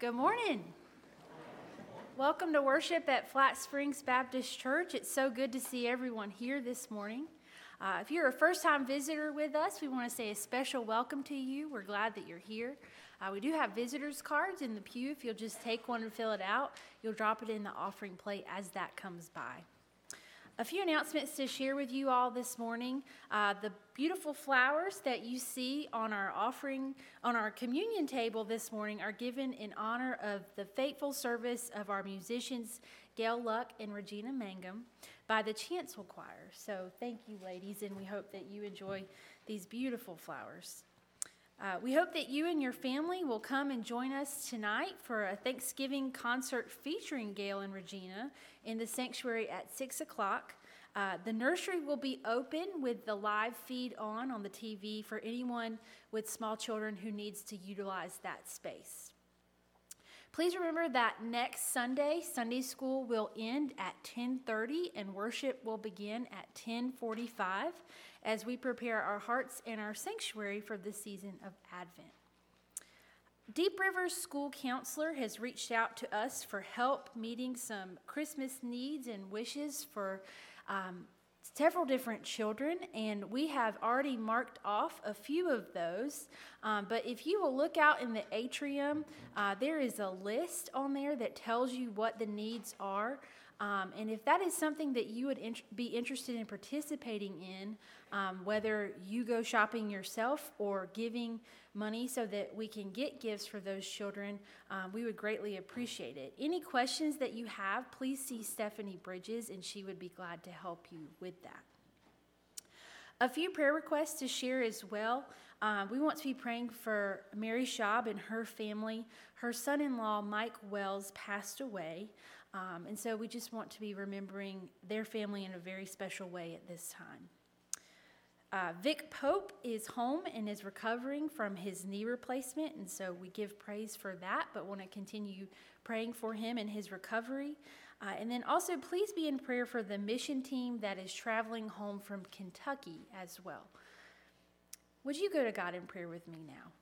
Good morning. Welcome to worship at Flat Springs Baptist Church. It's so good to see everyone here this morning. Uh, if you're a first time visitor with us, we want to say a special welcome to you. We're glad that you're here. Uh, we do have visitors cards in the pew. If you'll just take one and fill it out, you'll drop it in the offering plate as that comes by. A few announcements to share with you all this morning. Uh, the beautiful flowers that you see on our offering, on our communion table this morning, are given in honor of the faithful service of our musicians, Gail Luck and Regina Mangum, by the Chancel Choir. So thank you, ladies, and we hope that you enjoy these beautiful flowers. Uh, we hope that you and your family will come and join us tonight for a Thanksgiving concert featuring Gail and Regina in the sanctuary at 6 o'clock. Uh, the nursery will be open with the live feed on on the TV for anyone with small children who needs to utilize that space. Please remember that next Sunday, Sunday school will end at 10:30 and worship will begin at 10:45 as we prepare our hearts and our sanctuary for the season of Advent. Deep River's school counselor has reached out to us for help meeting some Christmas needs and wishes for um, several different children, and we have already marked off a few of those. Um, but if you will look out in the atrium, uh, there is a list on there that tells you what the needs are. Um, and if that is something that you would int- be interested in participating in, um, whether you go shopping yourself or giving money so that we can get gifts for those children, um, we would greatly appreciate it. Any questions that you have, please see Stephanie Bridges, and she would be glad to help you with that. A few prayer requests to share as well. Um, we want to be praying for Mary Schaub and her family. Her son in law, Mike Wells, passed away. Um, and so we just want to be remembering their family in a very special way at this time. Uh, Vic Pope is home and is recovering from his knee replacement, and so we give praise for that, but want to continue praying for him and his recovery. Uh, and then also, please be in prayer for the mission team that is traveling home from Kentucky as well. Would you go to God in prayer with me now?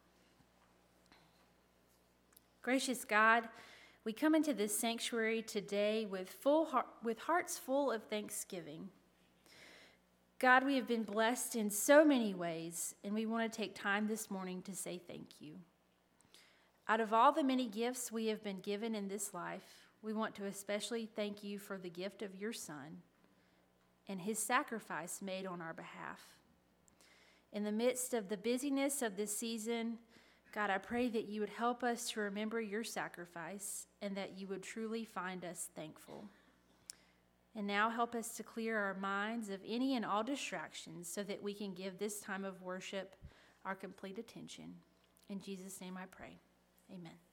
Gracious God, we come into this sanctuary today with, full heart, with hearts full of thanksgiving. God, we have been blessed in so many ways, and we want to take time this morning to say thank you. Out of all the many gifts we have been given in this life, we want to especially thank you for the gift of your Son and his sacrifice made on our behalf. In the midst of the busyness of this season, God, I pray that you would help us to remember your sacrifice and that you would truly find us thankful. And now help us to clear our minds of any and all distractions so that we can give this time of worship our complete attention. In Jesus' name I pray. Amen.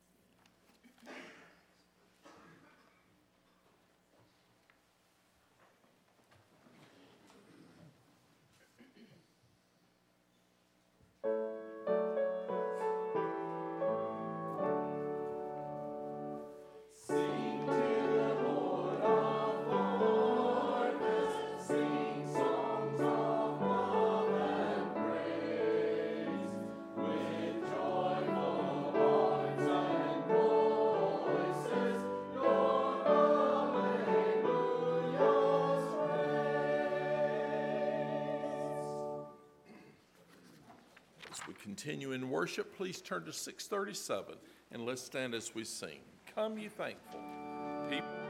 Continue in worship, please turn to 637 and let's stand as we sing. Come, you thankful. People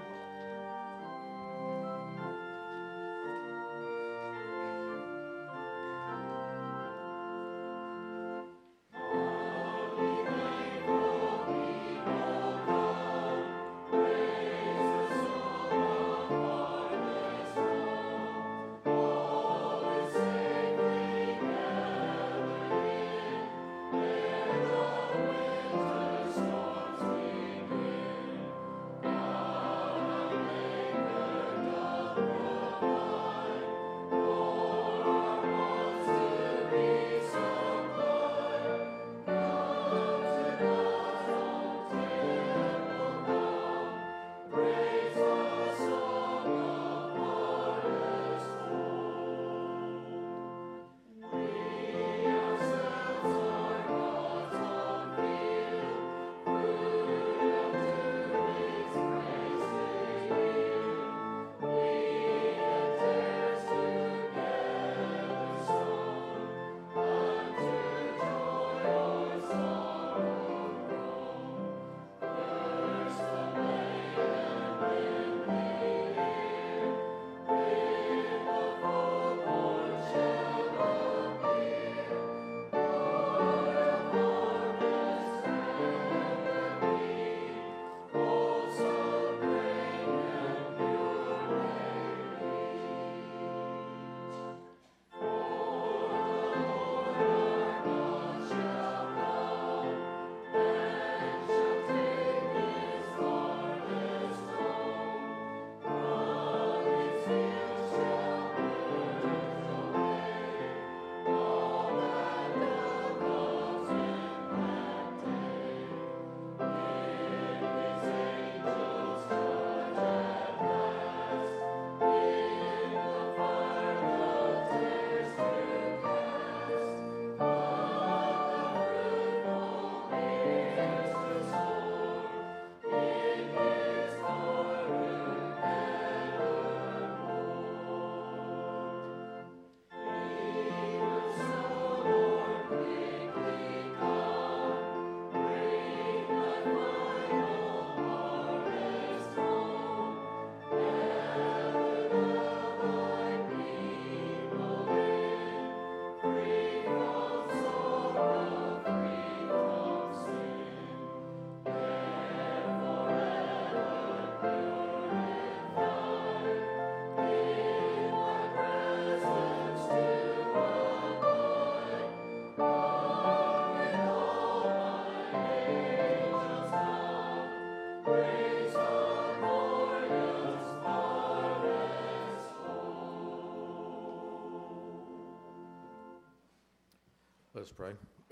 pray.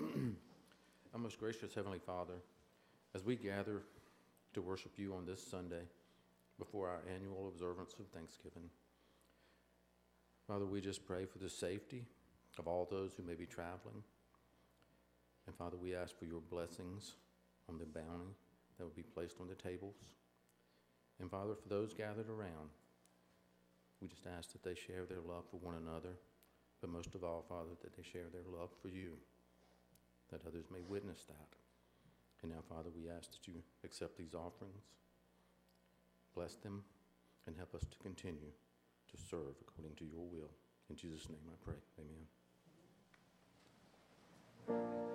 Our most gracious Heavenly Father, as we gather to worship you on this Sunday before our annual observance of Thanksgiving, Father, we just pray for the safety of all those who may be traveling. And Father, we ask for your blessings on the bounty that will be placed on the tables. And Father, for those gathered around, we just ask that they share their love for one another, but most of all, Father, that they share their love for you, that others may witness that. And now, Father, we ask that you accept these offerings, bless them, and help us to continue to serve according to your will. In Jesus' name I pray. Amen.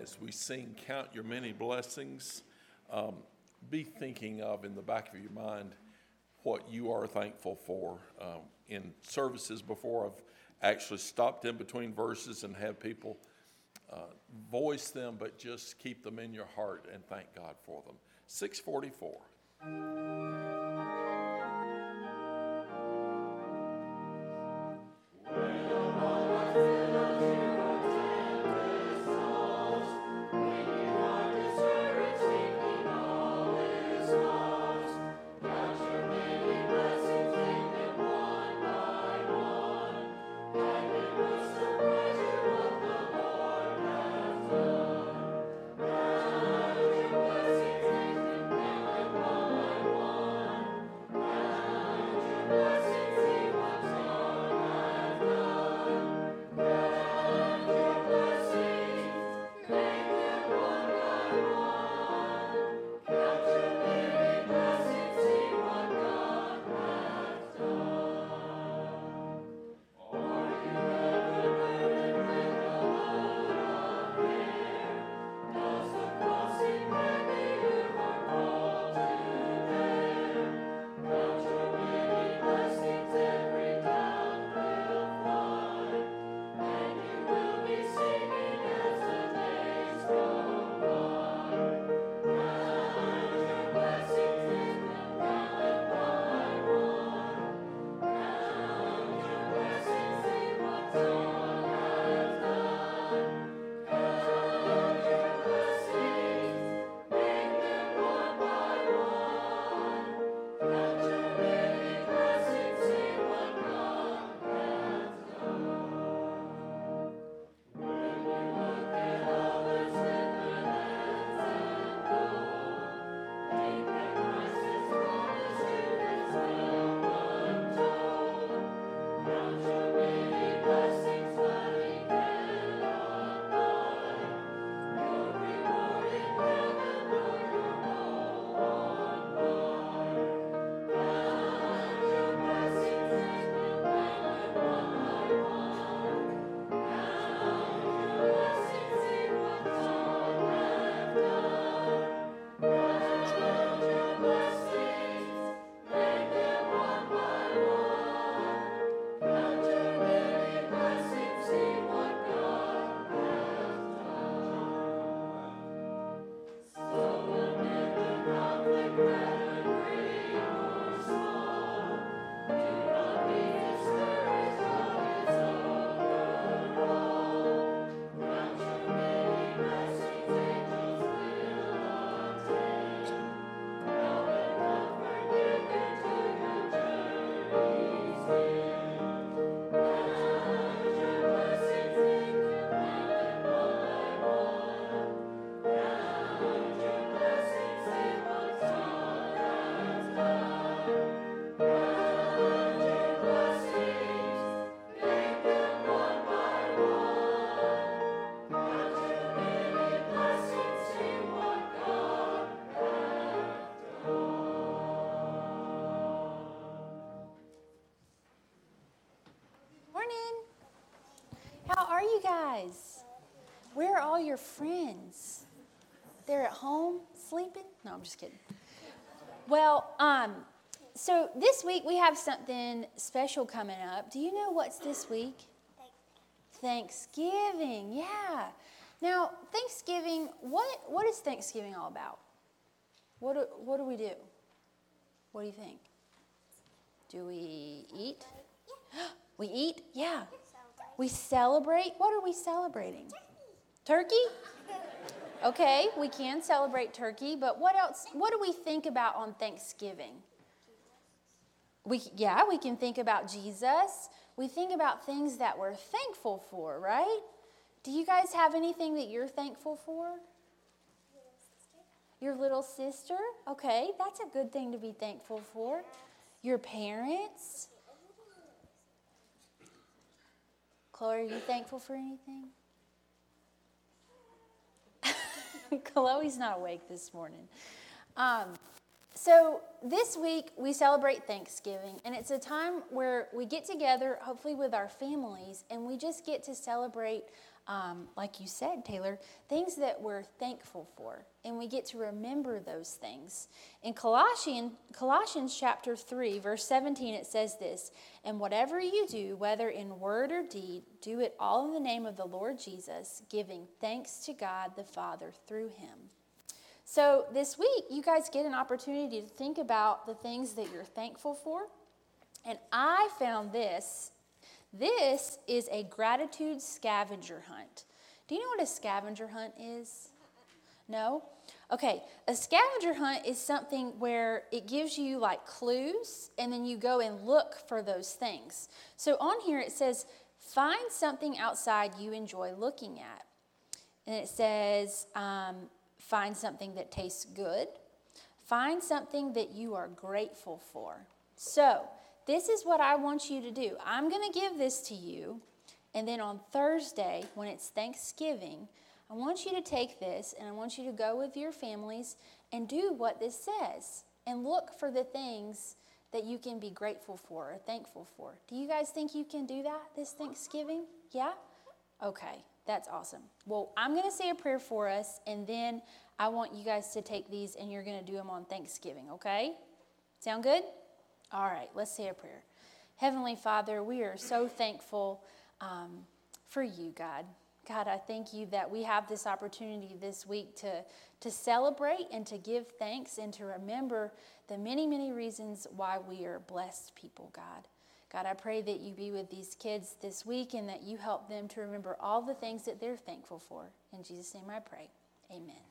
As we sing Count Your Many Blessings, um, be thinking of in the back of your mind what you are thankful for. Um, in services before, I've actually stopped in between verses and have people uh, voice them, but just keep them in your heart and thank God for them. 644. Guys? Where are all your friends? They're at home sleeping? No, I'm just kidding. Well, um, so this week we have something special coming up. Do you know what's this week? Thanksgiving. Yeah. Now, Thanksgiving, what, what is Thanksgiving all about? What do, what do we do? What do you think? Do we eat? We eat? Yeah. We celebrate. What are we celebrating? Turkey? Okay, we can celebrate turkey, but what else? What do we think about on Thanksgiving? We, yeah, we can think about Jesus. We think about things that we're thankful for, right? Do you guys have anything that you're thankful for? Your little sister? Okay, that's a good thing to be thankful for. Your parents? Chloe, are you thankful for anything? Chloe's not awake this morning. Um, so, this week we celebrate Thanksgiving, and it's a time where we get together, hopefully with our families, and we just get to celebrate um, like you said, Taylor, things that we're thankful for. And we get to remember those things. In Colossians, Colossians chapter 3, verse 17, it says this And whatever you do, whether in word or deed, do it all in the name of the Lord Jesus, giving thanks to God the Father through him. So this week, you guys get an opportunity to think about the things that you're thankful for. And I found this this is a gratitude scavenger hunt. Do you know what a scavenger hunt is? No? Okay, a scavenger hunt is something where it gives you like clues and then you go and look for those things. So on here it says, find something outside you enjoy looking at. And it says, um, find something that tastes good, find something that you are grateful for. So, this is what I want you to do. I'm going to give this to you. And then on Thursday, when it's Thanksgiving, I want you to take this and I want you to go with your families and do what this says and look for the things that you can be grateful for or thankful for. Do you guys think you can do that this Thanksgiving? Yeah? Okay, that's awesome. Well, I'm going to say a prayer for us and then I want you guys to take these and you're going to do them on Thanksgiving, okay? Sound good? All right, let's say a prayer. Heavenly Father, we are so thankful um, for you, God. God, I thank you that we have this opportunity this week to, to celebrate and to give thanks and to remember the many, many reasons why we are blessed people, God. God, I pray that you be with these kids this week and that you help them to remember all the things that they're thankful for. In Jesus' name I pray. Amen.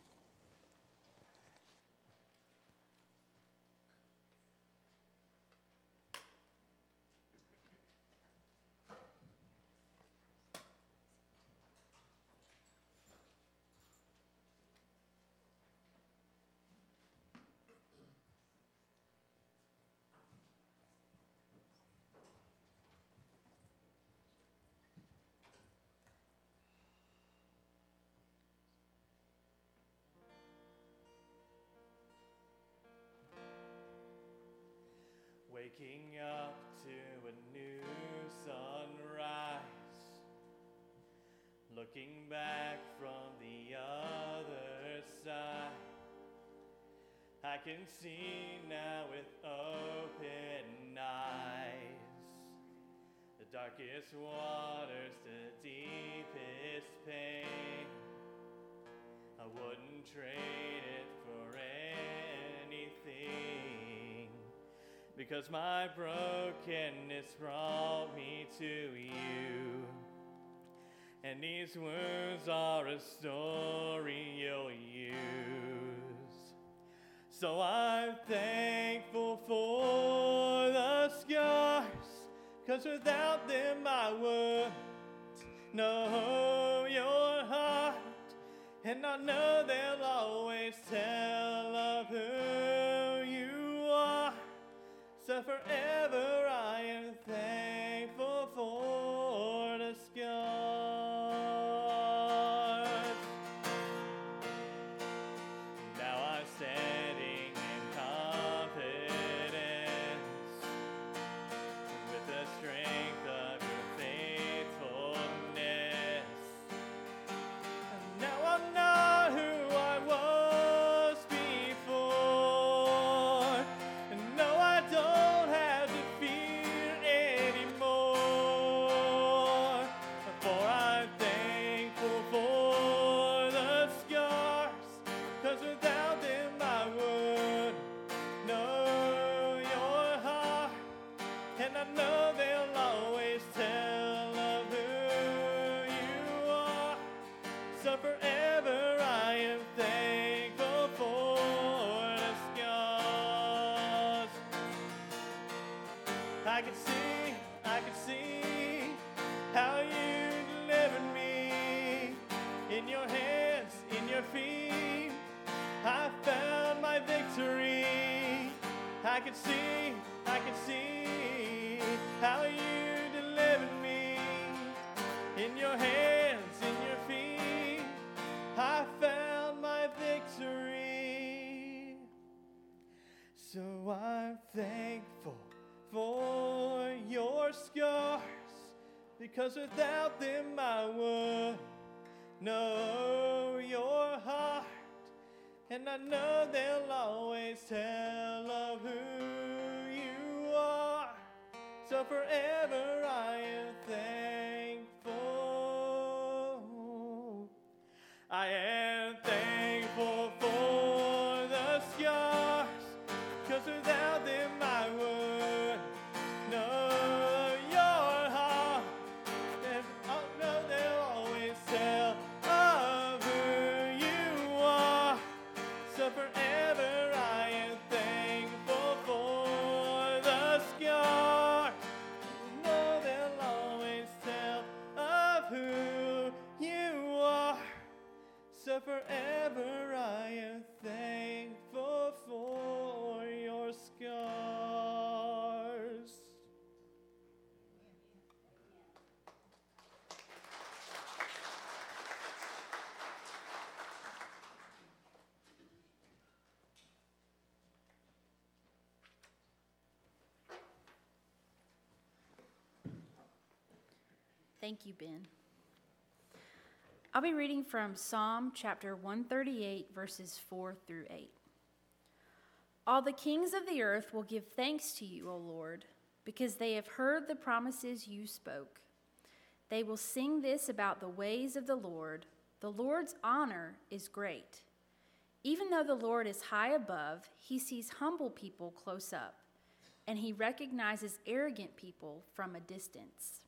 Waking up to a new sunrise. Looking back from the other side. I can see now with open eyes. The darkest waters, the deepest pain. I wouldn't trade it because my brokenness brought me to you. And these wounds are a story you'll use. So I'm thankful for the scars, cause without them I wouldn't know your heart. And I know they'll always tell of who forever because without them I would know your heart. And I know they'll always tell of who you are. So forever Thank you, Ben. I'll be reading from Psalm chapter 138, verses 4 through 8. All the kings of the earth will give thanks to you, O Lord, because they have heard the promises you spoke. They will sing this about the ways of the Lord The Lord's honor is great. Even though the Lord is high above, he sees humble people close up, and he recognizes arrogant people from a distance.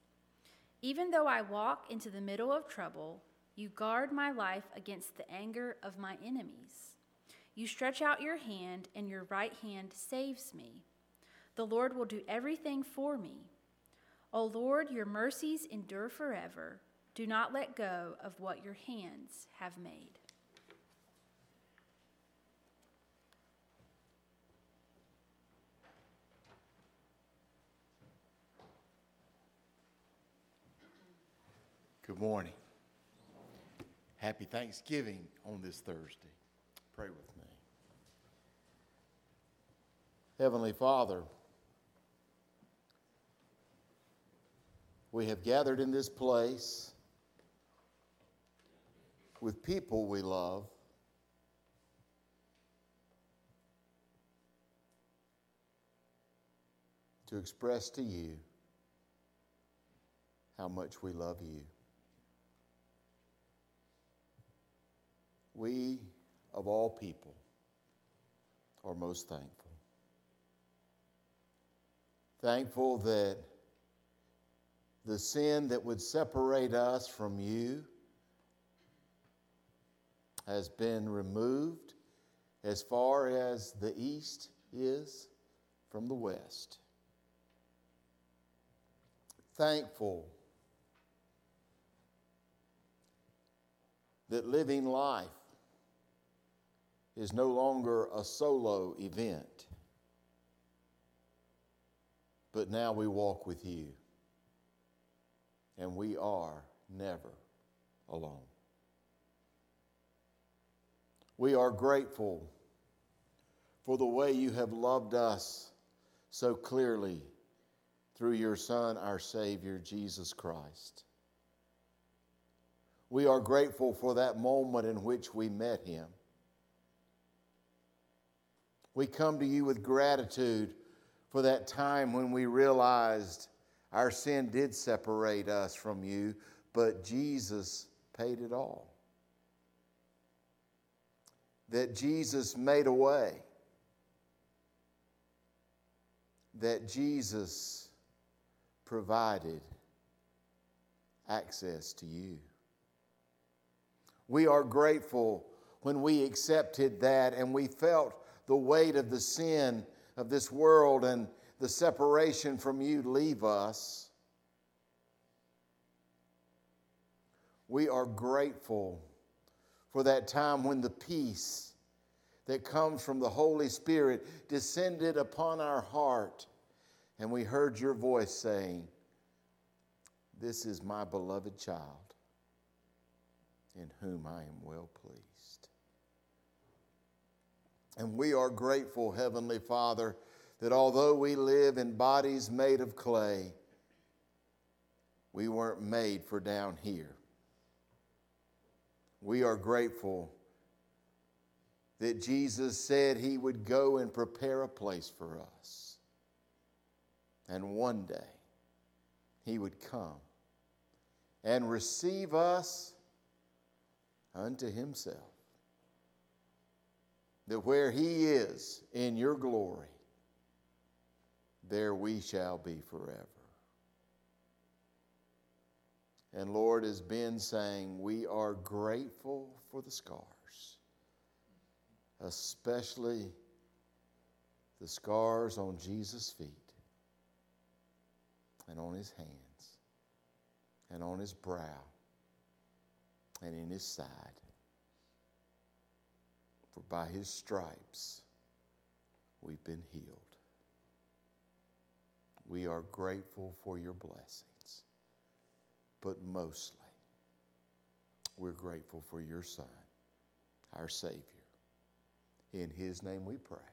Even though I walk into the middle of trouble, you guard my life against the anger of my enemies. You stretch out your hand, and your right hand saves me. The Lord will do everything for me. O Lord, your mercies endure forever. Do not let go of what your hands have made. Good morning. Happy Thanksgiving on this Thursday. Pray with me. Heavenly Father, we have gathered in this place with people we love. To express to you how much we love you. We, of all people, are most thankful. Thankful that the sin that would separate us from you has been removed as far as the east is from the west. Thankful that living life is no longer a solo event, but now we walk with you, and we are never alone. We are grateful for the way you have loved us so clearly through your Son, our Savior, Jesus Christ. We are grateful for that moment in which we met him. We come to you with gratitude for that time when we realized our sin did separate us from you, but Jesus paid it all. That Jesus made a way. That Jesus provided access to you. We are grateful when we accepted that and we felt the weight of the sin of this world and the separation from you leave us. We are grateful for that time when the peace that comes from the Holy Spirit descended upon our heart, and we heard your voice saying, This is my beloved child, in whom I am well pleased. And we are grateful, Heavenly Father, that although we live in bodies made of clay, we weren't made for down here. We are grateful that Jesus said he would go and prepare a place for us. And one day he would come and receive us unto himself. That where he is in your glory, there we shall be forever. And Lord, as Ben saying, we are grateful for the scars, especially the scars on Jesus' feet and on his hands and on his brow and in his side. For by his stripes we've been healed. We are grateful for your blessings, but mostly we're grateful for your Son, our Savior. In His name we pray.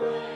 away.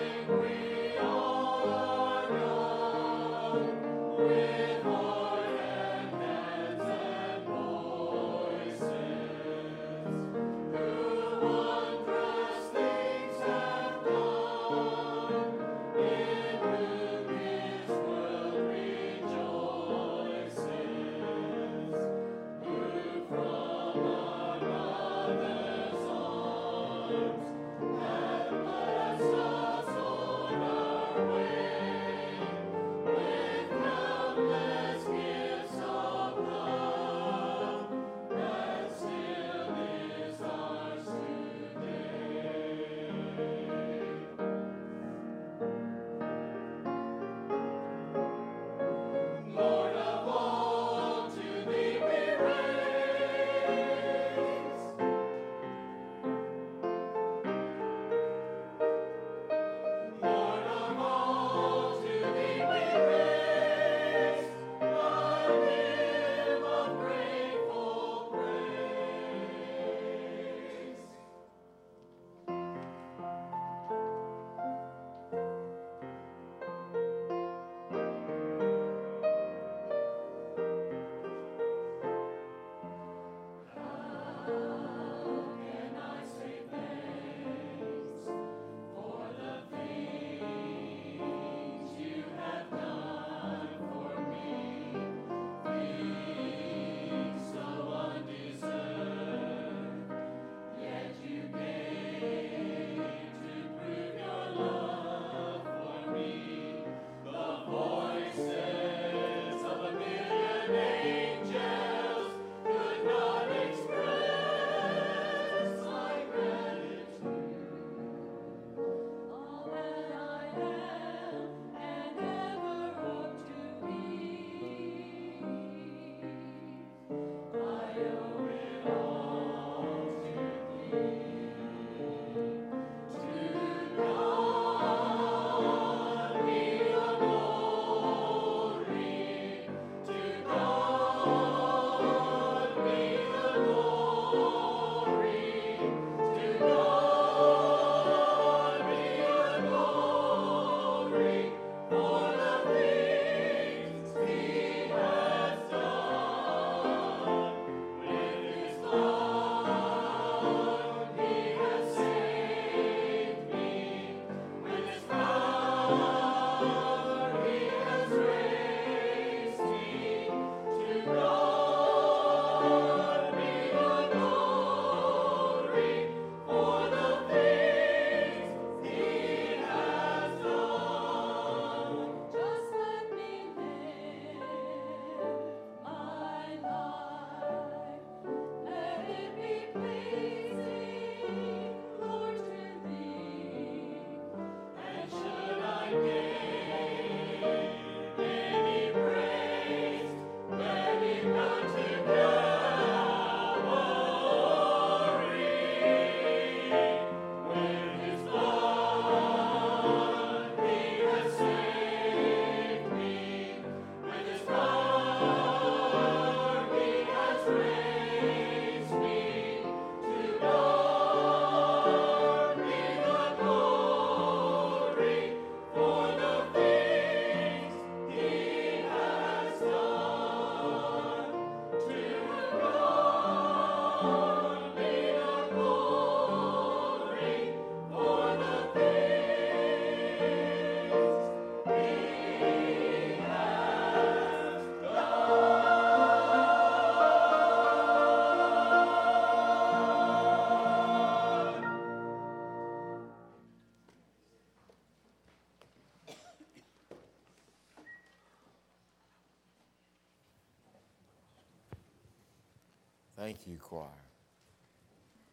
Thank you, choir.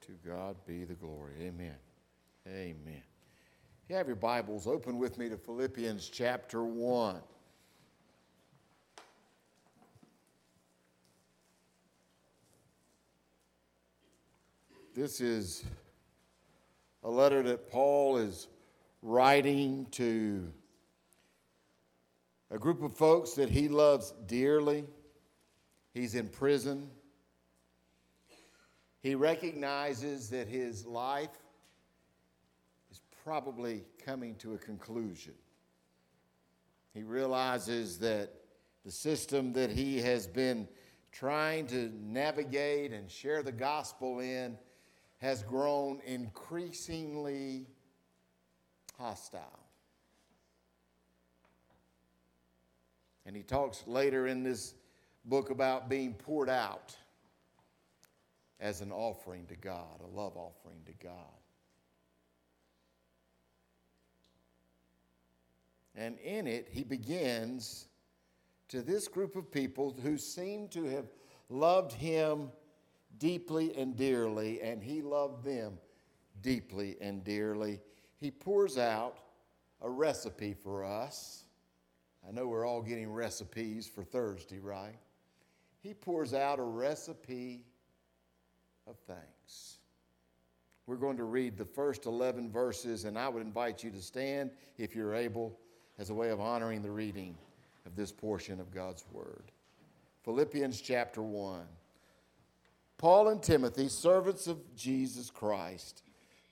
To God be the glory. Amen. Amen. If you have your Bibles, open with me to Philippians chapter 1. This is a letter that Paul is writing to a group of folks that he loves dearly. He's in prison. He recognizes that his life is probably coming to a conclusion. He realizes that the system that he has been trying to navigate and share the gospel in has grown increasingly hostile. And he talks later in this book about being poured out as an offering to God, a love offering to God. And in it, he begins to this group of people who seem to have loved him deeply and dearly, and he loved them deeply and dearly. He pours out a recipe for us. I know we're all getting recipes for Thursday, right? He pours out a recipe of thanks. We're going to read the first 11 verses, and I would invite you to stand if you're able as a way of honoring the reading of this portion of God's Word. Philippians chapter 1. Paul and Timothy, servants of Jesus Christ,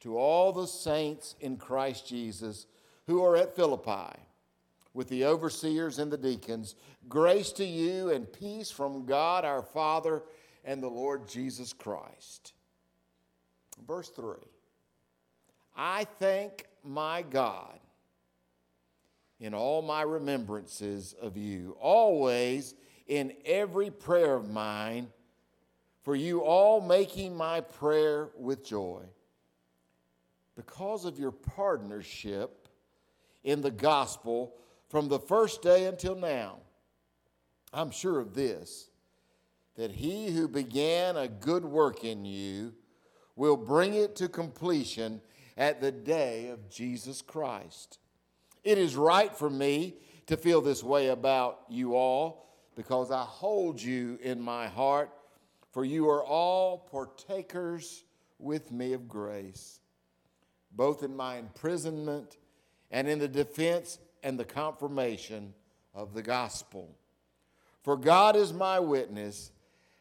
to all the saints in Christ Jesus who are at Philippi, with the overseers and the deacons, grace to you and peace from God our Father and the Lord Jesus Christ. Verse 3 I thank my God in all my remembrances of you, always in every prayer of mine for you all making my prayer with joy because of your partnership in the gospel from the first day until now. I'm sure of this that he who began a good work in you will bring it to completion at the day of Jesus Christ. It is right for me to feel this way about you all because I hold you in my heart for you are all partakers with me of grace, both in my imprisonment and in the defense and the confirmation of the gospel. For God is my witness,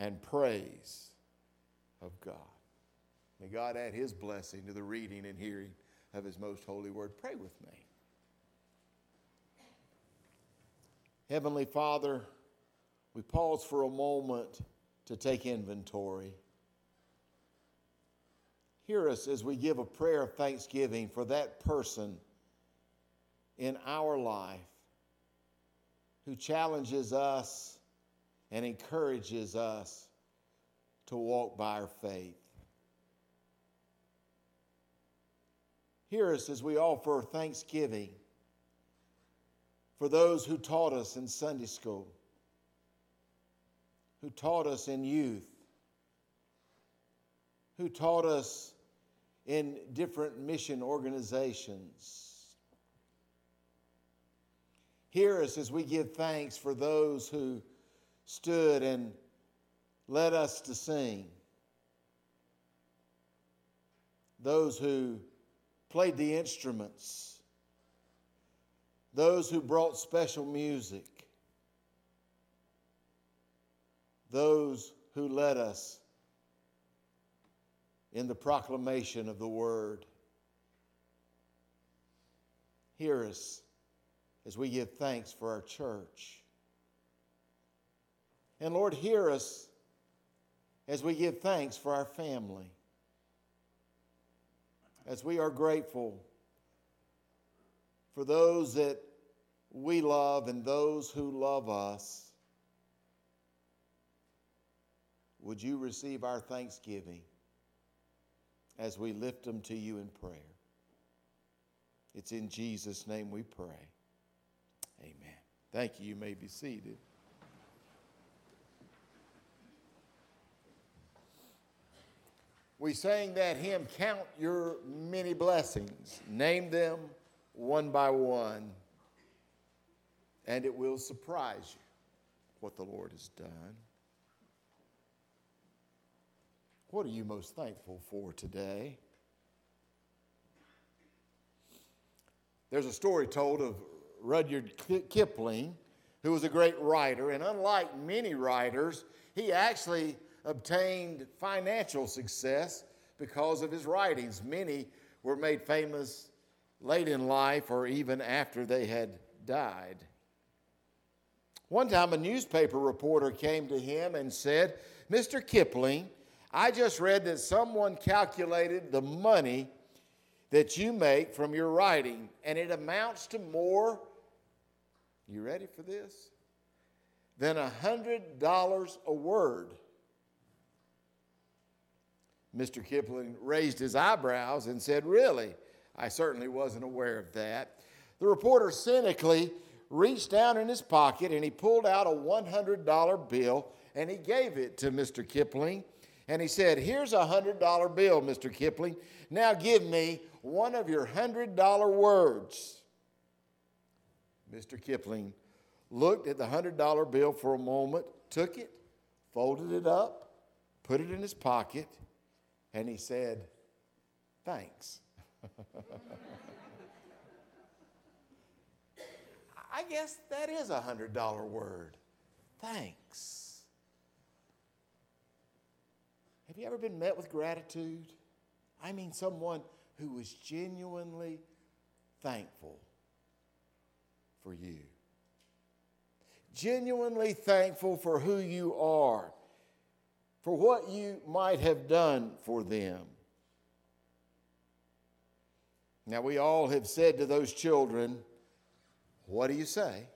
and praise of God. May God add his blessing to the reading and hearing of his most holy word. Pray with me. Heavenly Father, we pause for a moment to take inventory. Hear us as we give a prayer of thanksgiving for that person in our life who challenges us and encourages us to walk by our faith. Hear us as we offer thanksgiving for those who taught us in Sunday school who taught us in youth, who taught us in different mission organizations. Hear us as we give thanks for those who stood and led us to sing, those who played the instruments, those who brought special music those who led us in the proclamation of the word. Hear us as we give thanks for our church. And Lord, hear us as we give thanks for our family, as we are grateful for those that we love and those who love us, would you receive our thanksgiving as we lift them to you in prayer? It's in Jesus' name we pray. Amen. Thank you. You may be seated. We sang that hymn, Count Your Many Blessings. Name them one by one, and it will surprise you what the Lord has done. What are you most thankful for today? There's a story told of Rudyard Kipling, who was a great writer, and unlike many writers, he actually obtained financial success because of his writings. Many were made famous late in life or even after they had died. One time, a newspaper reporter came to him and said, Mr. Kipling, I just read that someone calculated the money that you make from your writing, and it amounts to more, you ready for this? Than a $100 a word. Mr. Kipling raised his eyebrows and said, Really? I certainly wasn't aware of that. The reporter cynically reached down in his pocket and he pulled out a $100 bill and he gave it to Mr. Kipling. And he said, Here's a $100 bill, Mr. Kipling. Now give me one of your $100 words. Mr. Kipling looked at the $100 bill for a moment, took it, folded it up, put it in his pocket, and he said, Thanks. I guess that is a $100 word. Thanks. Have you ever been met with gratitude? I mean, someone who was genuinely thankful for you. Genuinely thankful for who you are, for what you might have done for them. Now, we all have said to those children, What do you say?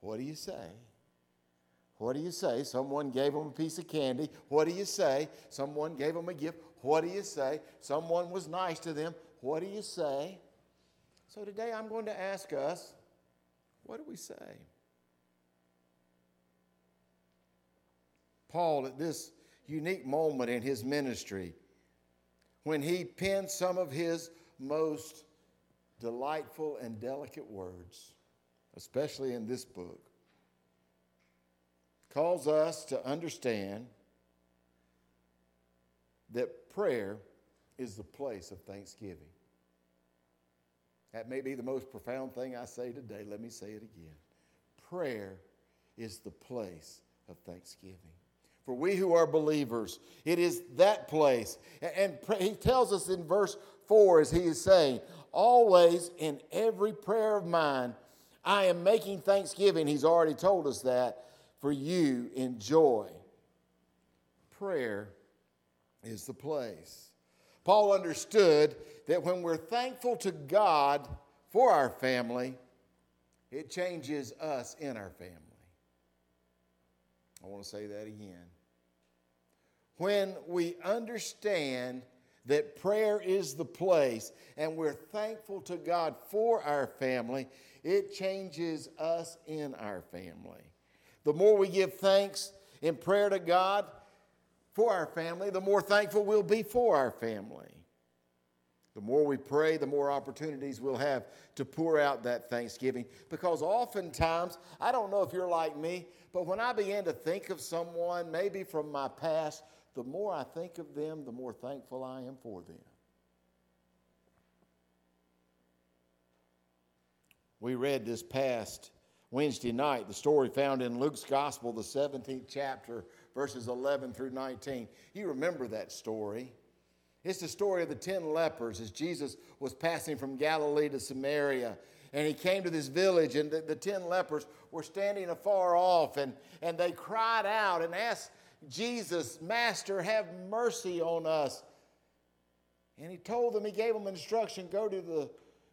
What do you say? What do you say? Someone gave them a piece of candy. What do you say? Someone gave them a gift. What do you say? Someone was nice to them. What do you say? So today I'm going to ask us, what do we say? Paul, at this unique moment in his ministry, when he penned some of his most delightful and delicate words, especially in this book, calls us to understand that prayer is the place of thanksgiving. That may be the most profound thing I say today. Let me say it again. Prayer is the place of thanksgiving. For we who are believers, it is that place. And he tells us in verse 4 as he is saying, always in every prayer of mine, I am making thanksgiving. He's already told us that for you in joy. Prayer is the place. Paul understood that when we're thankful to God for our family, it changes us in our family. I want to say that again. When we understand that prayer is the place and we're thankful to God for our family, it changes us in our family. The more we give thanks in prayer to God, for our family, the more thankful we'll be for our family. The more we pray, the more opportunities we'll have to pour out that thanksgiving. Because oftentimes, I don't know if you're like me, but when I begin to think of someone, maybe from my past, the more I think of them, the more thankful I am for them. We read this past Wednesday night, the story found in Luke's Gospel, the 17th chapter, verses 11 through 19. You remember that story. It's the story of the 10 lepers as Jesus was passing from Galilee to Samaria. And he came to this village, and the, the 10 lepers were standing afar off, and, and they cried out and asked Jesus, Master, have mercy on us. And he told them, he gave them instruction go to the,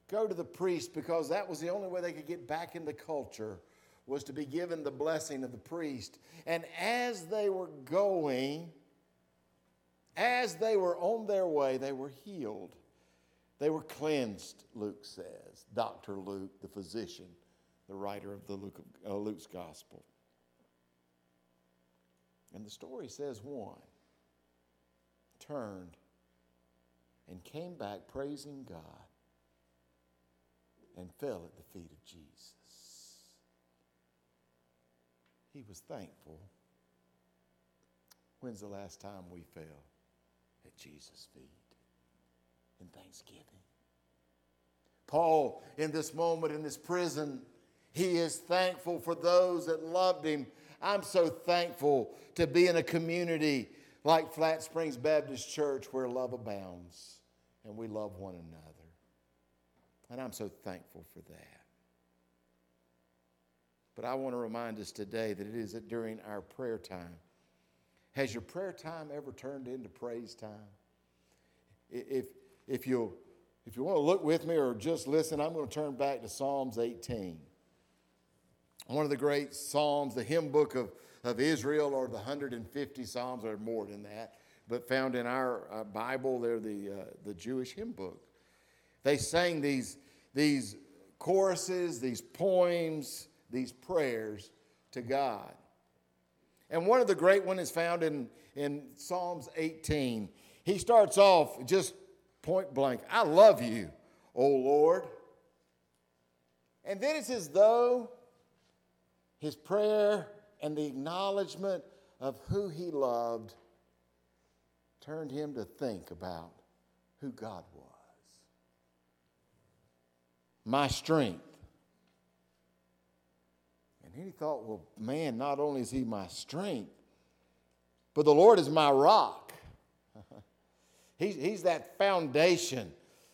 go to the priest because that was the only way they could get back into culture was to be given the blessing of the priest. And as they were going, as they were on their way, they were healed. They were cleansed, Luke says. Dr. Luke, the physician, the writer of the Luke, uh, Luke's gospel. And the story says one turned and came back praising God and fell at the feet of Jesus. He was thankful. When's the last time we fell at Jesus' feet in thanksgiving? Paul, in this moment in this prison, he is thankful for those that loved him. I'm so thankful to be in a community like Flat Springs Baptist Church where love abounds and we love one another. And I'm so thankful for that. But I want to remind us today that it is during our prayer time. Has your prayer time ever turned into praise time? If, if, you if you want to look with me or just listen, I'm going to turn back to Psalms 18. One of the great Psalms, the hymn book of, of Israel, or the 150 Psalms, or more than that but found in our uh, Bible, they're the, uh, the Jewish hymn book. They sang these, these choruses, these poems, these prayers to God. And one of the great ones is found in, in Psalms 18. He starts off just point blank I love you, O Lord. And then it's as though his prayer and the acknowledgement of who he loved turned him to think about who God was. My strength. And then he thought, well, man, not only is he my strength, but the Lord is my rock. he's, he's that foundation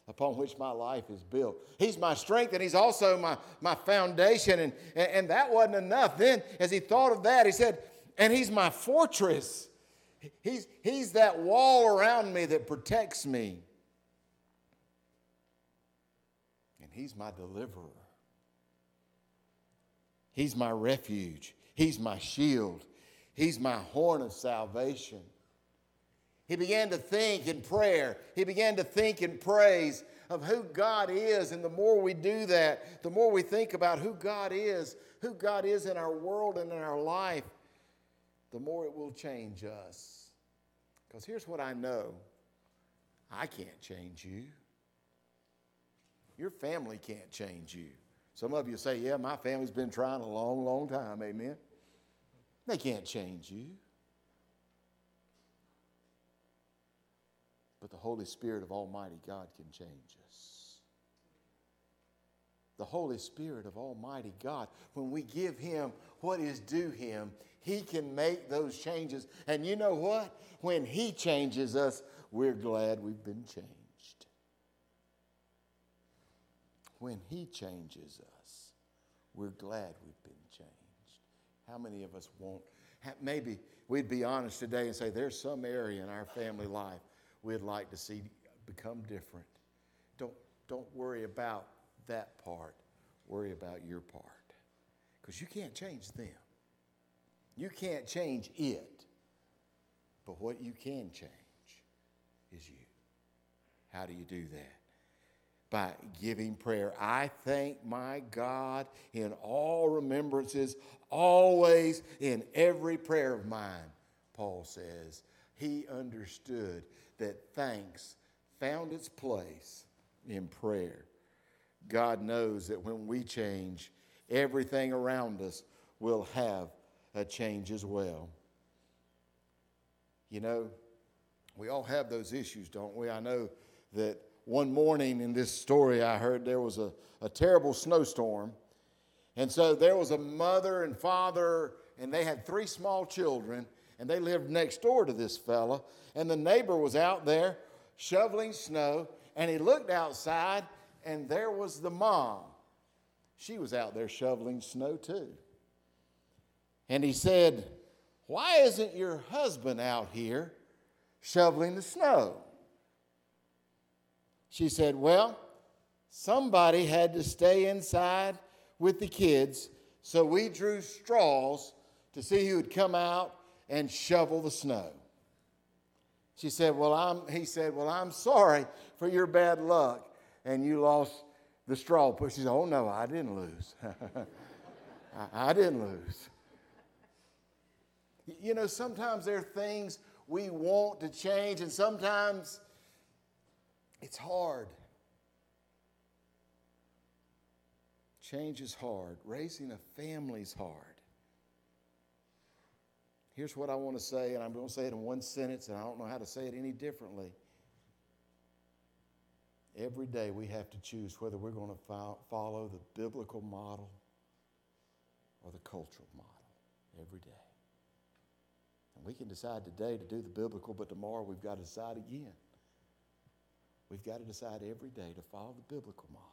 upon which my life is built. He's my strength and he's also my, my foundation. And, and, and that wasn't enough. Then, as he thought of that, he said, and he's my fortress. He's, he's that wall around me that protects me. And He's my deliverer. He's my refuge. He's my shield. He's my horn of salvation. He began to think in prayer. He began to think in praise of who God is. And the more we do that, the more we think about who God is, who God is in our world and in our life, the more it will change us. Because here's what I know I can't change you. Your family can't change you. Some of you say, Yeah, my family's been trying a long, long time. Amen. They can't change you. But the Holy Spirit of Almighty God can change us. The Holy Spirit of Almighty God, when we give Him what is due Him, he can make those changes. And you know what? When He changes us, we're glad we've been changed. When He changes us, we're glad we've been changed. How many of us won't? Maybe we'd be honest today and say there's some area in our family life we'd like to see become different. Don't, don't worry about that part, worry about your part. Because you can't change them. You can't change it, but what you can change is you. How do you do that? By giving prayer. I thank my God in all remembrances, always in every prayer of mine, Paul says. He understood that thanks found its place in prayer. God knows that when we change, everything around us will have a change as well. You know, we all have those issues, don't we? I know that one morning in this story I heard there was a, a terrible snowstorm. And so there was a mother and father, and they had three small children, and they lived next door to this fella. And the neighbor was out there shoveling snow, and he looked outside, and there was the mom. She was out there shoveling snow too. And he said, Why isn't your husband out here shoveling the snow? She said, Well, somebody had to stay inside with the kids, so we drew straws to see who would come out and shovel the snow. She said, Well, I'm, he said, Well, I'm sorry for your bad luck and you lost the straw push. She said, Oh, no, I didn't lose. I, I didn't lose. You know, sometimes there are things we want to change, and sometimes it's hard. Change is hard. Raising a family is hard. Here's what I want to say, and I'm going to say it in one sentence, and I don't know how to say it any differently. Every day we have to choose whether we're going to follow the biblical model or the cultural model every day. And we can decide today to do the biblical, but tomorrow we've got to decide again. We've got to decide every day to follow the biblical model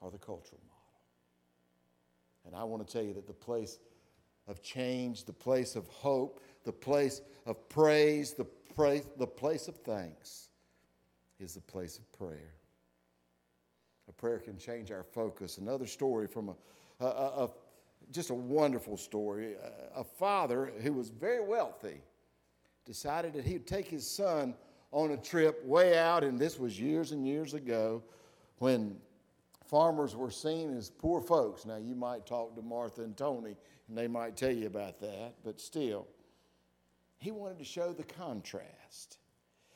or the cultural model. And I want to tell you that the place of change, the place of hope, the place of praise, the, praise, the place of thanks is the place of prayer. A prayer can change our focus. Another story from a, a, a just a wonderful story. A father who was very wealthy decided that he'd take his son on a trip way out, and this was years and years ago when farmers were seen as poor folks. Now, you might talk to Martha and Tony, and they might tell you about that, but still, he wanted to show the contrast.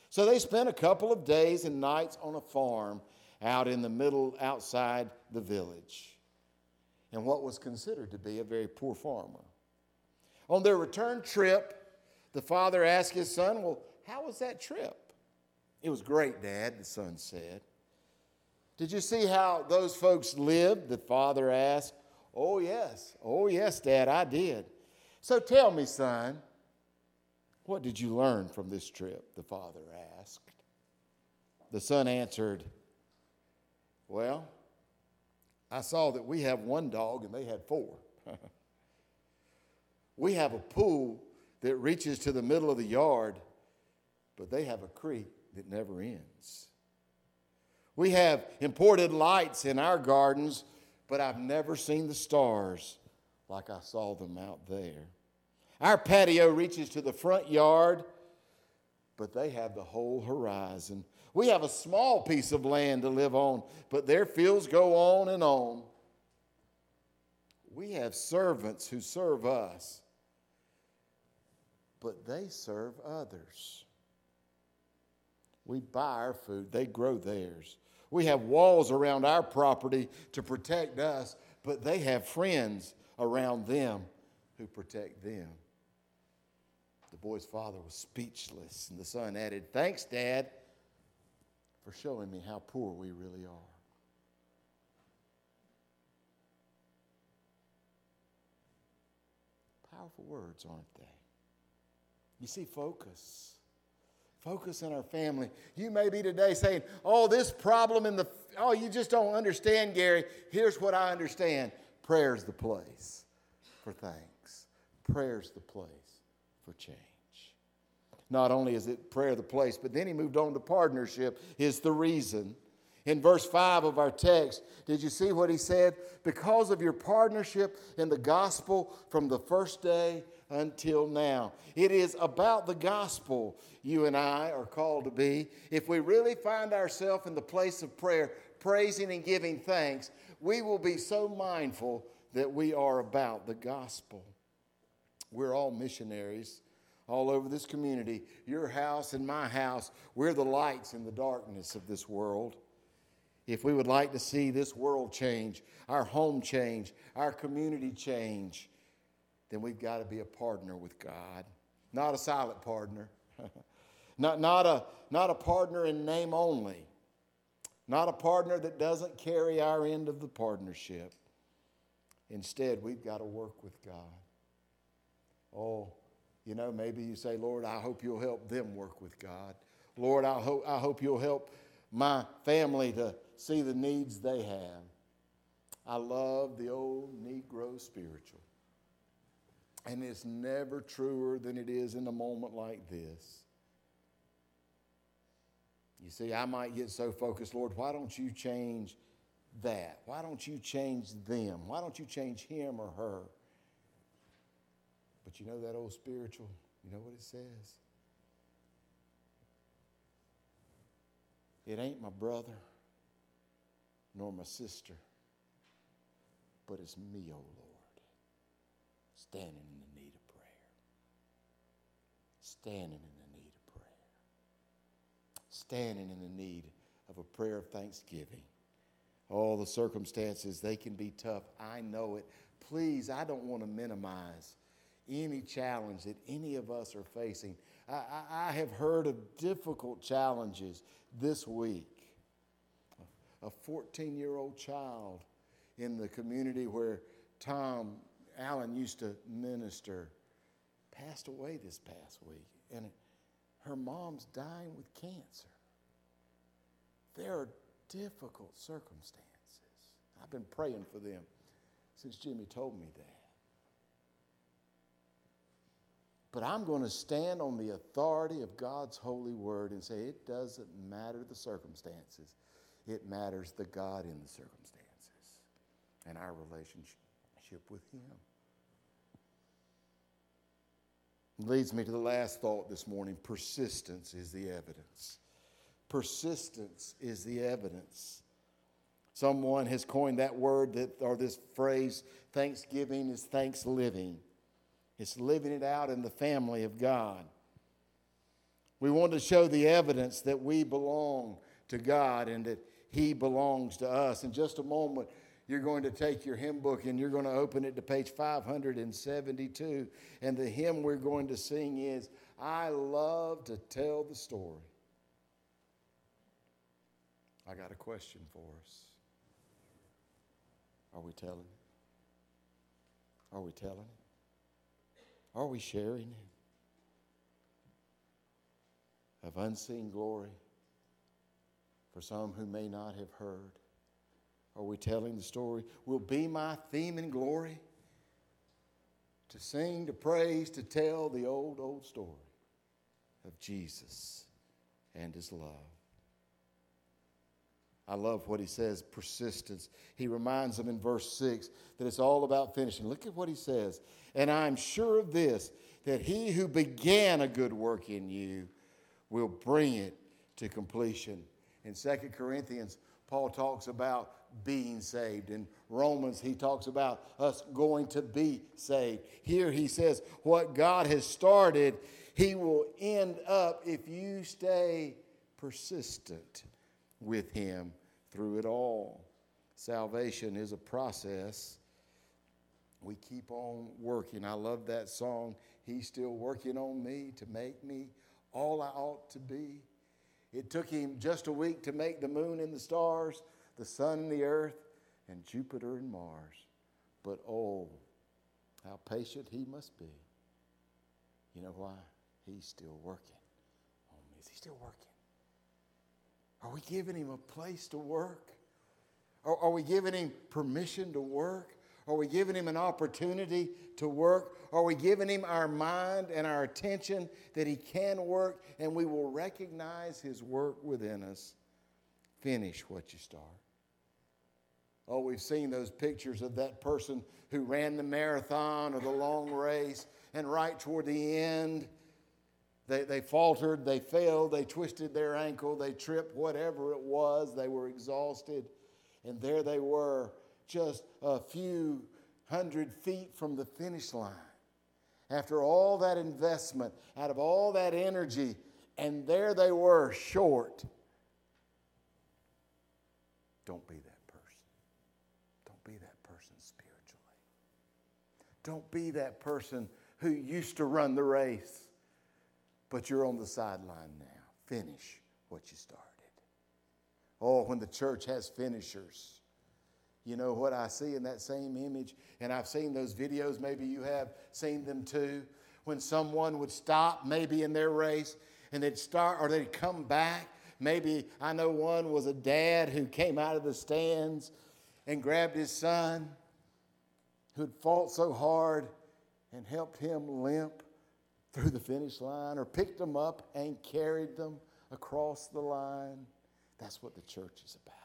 So they spent a couple of days and nights on a farm out in the middle, outside the village and what was considered to be a very poor farmer. On their return trip, the father asked his son, Well, how was that trip? It was great, Dad, the son said. Did you see how those folks lived? The father asked. Oh, yes. Oh, yes, Dad, I did. So tell me, son, what did you learn from this trip? The father asked. The son answered, Well, I saw that we have one dog and they had four. we have a pool that reaches to the middle of the yard, but they have a creek that never ends. We have imported lights in our gardens, but I've never seen the stars like I saw them out there. Our patio reaches to the front yard, but they have the whole horizon. We have a small piece of land to live on, but their fields go on and on. We have servants who serve us, but they serve others. We buy our food, they grow theirs. We have walls around our property to protect us, but they have friends around them who protect them. The boy's father was speechless, and the son added, Thanks, Dad for showing me how poor we really are. Powerful words, aren't they? You see, focus. Focus in our family. You may be today saying, Oh, this problem in the, oh, you just don't understand, Gary. Here's what I understand prayer's the place for thanks, prayer's the place for change. Not only is it prayer the place, but then he moved on to partnership, is the reason. In verse 5 of our text, did you see what he said? Because of your partnership in the gospel from the first day until now. It is about the gospel you and I are called to be. If we really find ourselves in the place of prayer, praising and giving thanks, we will be so mindful that we are about the gospel. We're all missionaries all over this community, your house and my house. We're the lights in the darkness of this world. If we would like to see this world change, our home change, our community change, then we've got to be a partner with God, not a silent partner, not, not, a, not a partner in name only, not a partner that doesn't carry our end of the partnership. Instead, we've got to work with God. Oh, you know, maybe you say, Lord, I hope you'll help them work with God. Lord, I hope, I hope you'll help my family to see the needs they have. I love the old Negro spiritual. And it's never truer than it is in a moment like this. You see, I might get so focused, Lord, why don't you change that? Why don't you change them? Why don't you change him or her? But you know that old spiritual, you know what it says? It ain't my brother nor my sister, but it's me, O oh Lord, standing in the need of prayer. Standing in the need of prayer. Standing in the need of a prayer of thanksgiving. All the circumstances, they can be tough. I know it. Please, I don't want to minimize any challenge that any of us are facing. I, I, I have heard of difficult challenges this week. A 14 year old child in the community where Tom Allen used to minister passed away this past week. And her mom's dying with cancer. There are difficult circumstances. I've been praying for them since Jimmy told me that. But I'm going to stand on the authority of God's holy word and say it doesn't matter the circumstances, it matters the God in the circumstances and our relationship with Him. Leads me to the last thought this morning persistence is the evidence. Persistence is the evidence. Someone has coined that word that, or this phrase, thanksgiving is thanks living. It's living it out in the family of God. We want to show the evidence that we belong to God and that He belongs to us. In just a moment, you're going to take your hymn book and you're going to open it to page 572. And the hymn we're going to sing is I Love to Tell the Story. I got a question for us. Are we telling it? Are we telling it? Are we sharing it? of unseen glory for some who may not have heard? Are we telling the story? Will be my theme and glory to sing, to praise, to tell the old, old story of Jesus and his love. I love what he says persistence. He reminds them in verse 6 that it's all about finishing. Look at what he says. And I'm sure of this, that he who began a good work in you will bring it to completion. In 2 Corinthians, Paul talks about being saved. In Romans, he talks about us going to be saved. Here he says, What God has started, he will end up if you stay persistent with him through it all. Salvation is a process. We keep on working. I love that song. He's still working on me to make me all I ought to be. It took him just a week to make the moon and the stars, the sun and the earth, and Jupiter and Mars. But oh, how patient he must be. You know why? He's still working me. Is he still working? Are we giving him a place to work? Are, are we giving him permission to work? Are we giving him an opportunity to work? Are we giving him our mind and our attention that he can work and we will recognize his work within us? Finish what you start. Oh, we've seen those pictures of that person who ran the marathon or the long race, and right toward the end, they, they faltered, they failed, they twisted their ankle, they tripped, whatever it was, they were exhausted. And there they were, just a few hundred feet from the finish line. After all that investment, out of all that energy, and there they were, short. Don't be that person. Don't be that person spiritually. Don't be that person who used to run the race but you're on the sideline now. Finish what you started. Oh, when the church has finishers. You know what I see in that same image? And I've seen those videos, maybe you have seen them too. When someone would stop, maybe in their race, and they'd start or they'd come back. Maybe I know one was a dad who came out of the stands and grabbed his son who'd fought so hard and helped him limp through the finish line or picked them up and carried them across the line. That's what the church is about.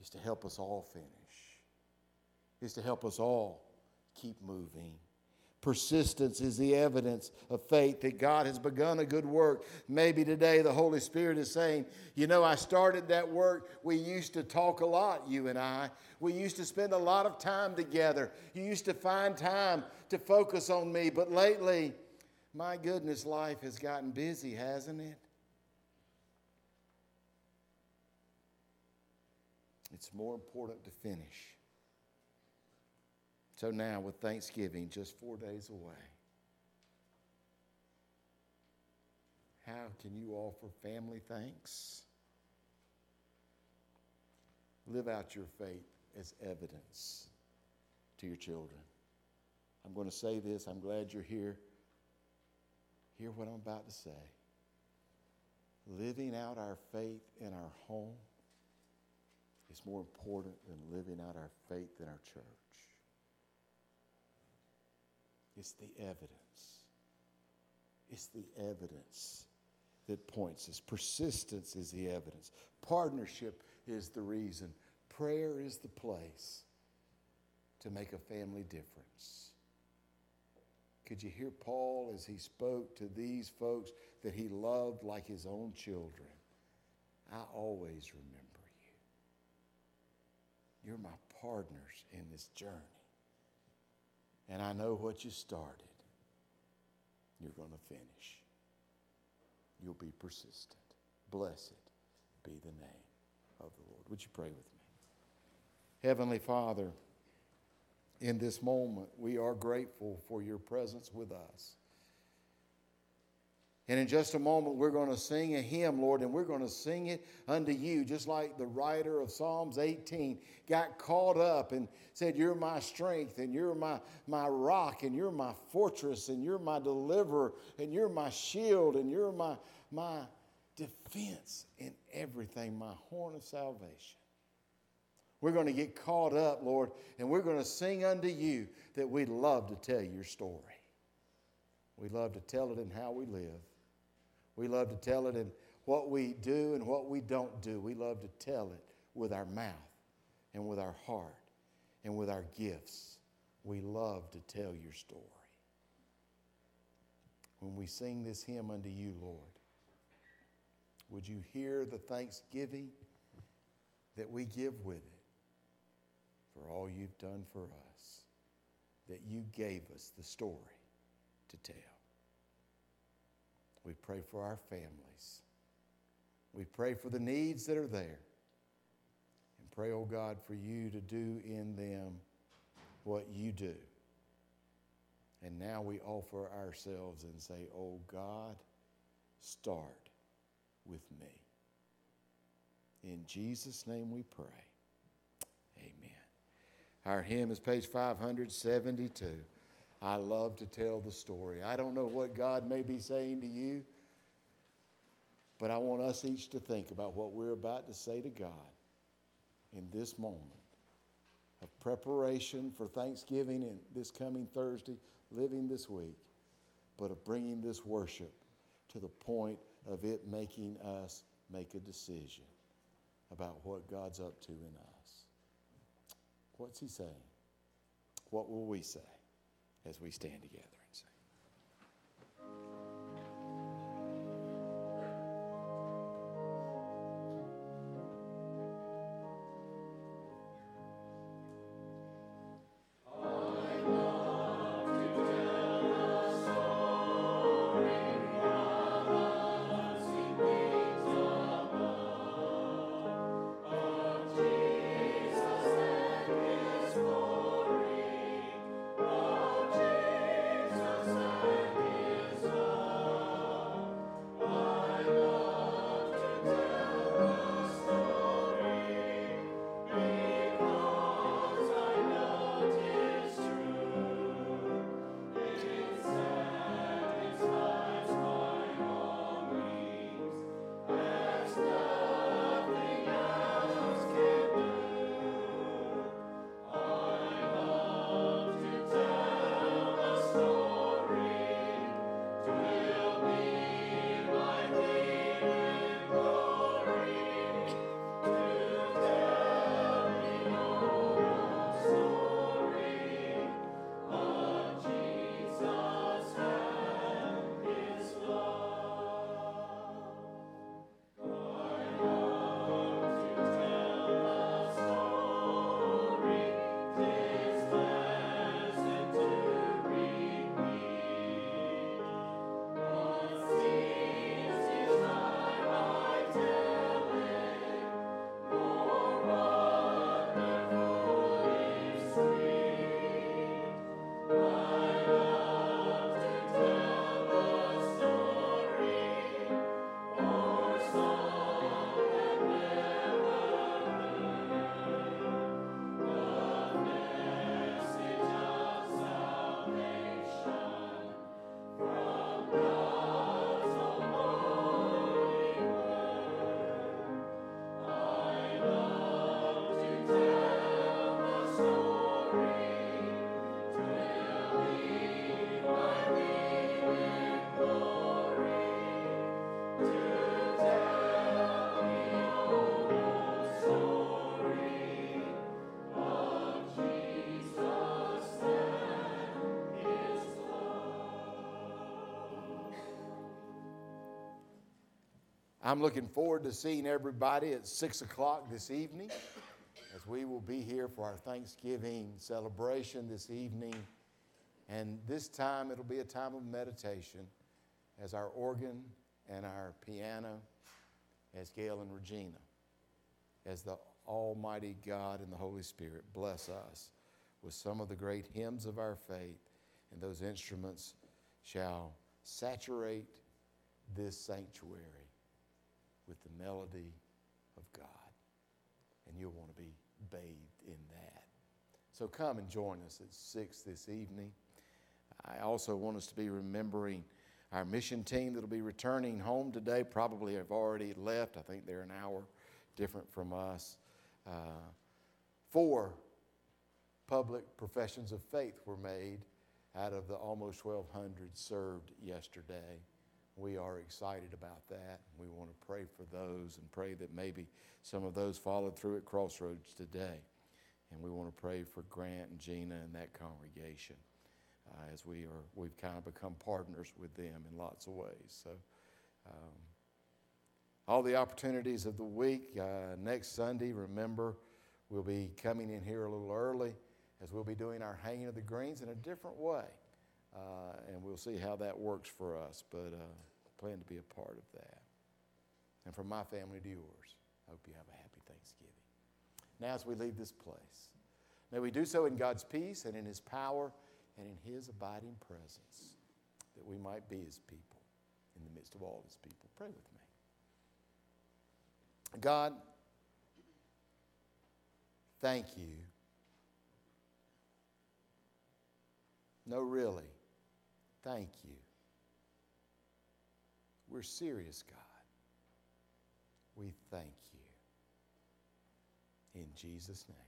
Is to help us all finish. Is to help us all keep moving. Persistence is the evidence of faith that God has begun a good work. Maybe today the Holy Spirit is saying, You know, I started that work. We used to talk a lot, you and I. We used to spend a lot of time together. You used to find time to focus on me. But lately, my goodness, life has gotten busy, hasn't it? It's more important to finish so now, with Thanksgiving just four days away, how can you offer family thanks? Live out your faith as evidence to your children. I'm going to say this. I'm glad you're here. Hear what I'm about to say. Living out our faith in our home is more important than living out our faith in our church. It's the evidence. It's the evidence that points us. Persistence is the evidence. Partnership is the reason. Prayer is the place to make a family difference. Could you hear Paul as he spoke to these folks that he loved like his own children? I always remember you. You're my partners in this journey. And I know what you started, you're going to finish. You'll be persistent. Blessed be the name of the Lord. Would you pray with me? Heavenly Father, in this moment, we are grateful for your presence with us. And in just a moment, we're going to sing a hymn, Lord, and we're going to sing it unto you, just like the writer of Psalms 18 got caught up and said, You're my strength, and you're my, my rock, and you're my fortress, and you're my deliverer, and you're my shield, and you're my, my defense in everything, my horn of salvation. We're going to get caught up, Lord, and we're going to sing unto you that we'd love to tell your story. We love to tell it in how we live. We love to tell it in what we do and what we don't do. We love to tell it with our mouth and with our heart and with our gifts. We love to tell your story. When we sing this hymn unto you, Lord, would you hear the thanksgiving that we give with it for all you've done for us, that you gave us the story to tell? We pray for our families. We pray for the needs that are there. And pray, oh God, for you to do in them what you do. And now we offer ourselves and say, Oh God, start with me. In Jesus' name we pray. Amen. Our hymn is page 572. I love to tell the story. I don't know what God may be saying to you, but I want us each to think about what we're about to say to God in this moment of preparation for Thanksgiving and this coming Thursday, living this week, but of bringing this worship to the point of it making us make a decision about what God's up to in us. What's He saying? What will we say? As we stand together. I'm looking forward to seeing everybody at 6 o'clock this evening as we will be here for our Thanksgiving celebration this evening. And this time it'll be a time of meditation as our organ and our piano, as Gail and Regina, as the Almighty God and the Holy Spirit bless us with some of the great hymns of our faith, and those instruments shall saturate this sanctuary with the melody of God. And you'll want to be bathed in that. So come and join us at 6 this evening. I also want us to be remembering our mission team that'll be returning home today. Probably have already left. I think they're an hour different from us. Uh, four public professions of faith were made out of the almost 1,200 served yesterday. We are excited about that. We want to pray for those and pray that maybe some of those followed through at Crossroads today. And we want to pray for Grant and Gina and that congregation uh, as we are, we've kind of become partners with them in lots of ways. So, um, all the opportunities of the week. Uh, next Sunday, remember, we'll be coming in here a little early as we'll be doing our hanging of the greens in a different way. Uh, and we'll see how that works for us, but uh, plan to be a part of that. And from my family to yours, I hope you have a happy Thanksgiving. Now, as we leave this place, may we do so in God's peace and in His power and in His abiding presence, that we might be His people in the midst of all His people. Pray with me. God, thank you. No, really, thank you. We're serious, God. We thank you. In Jesus' name,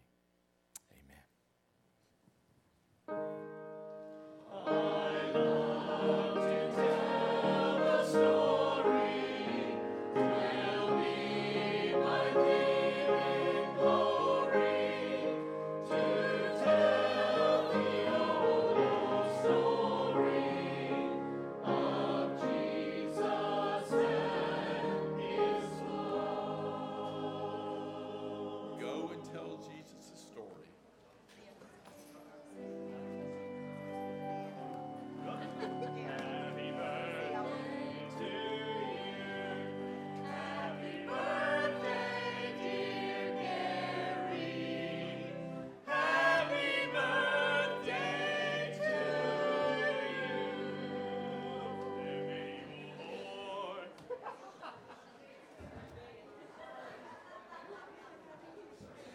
amen. Uh-huh.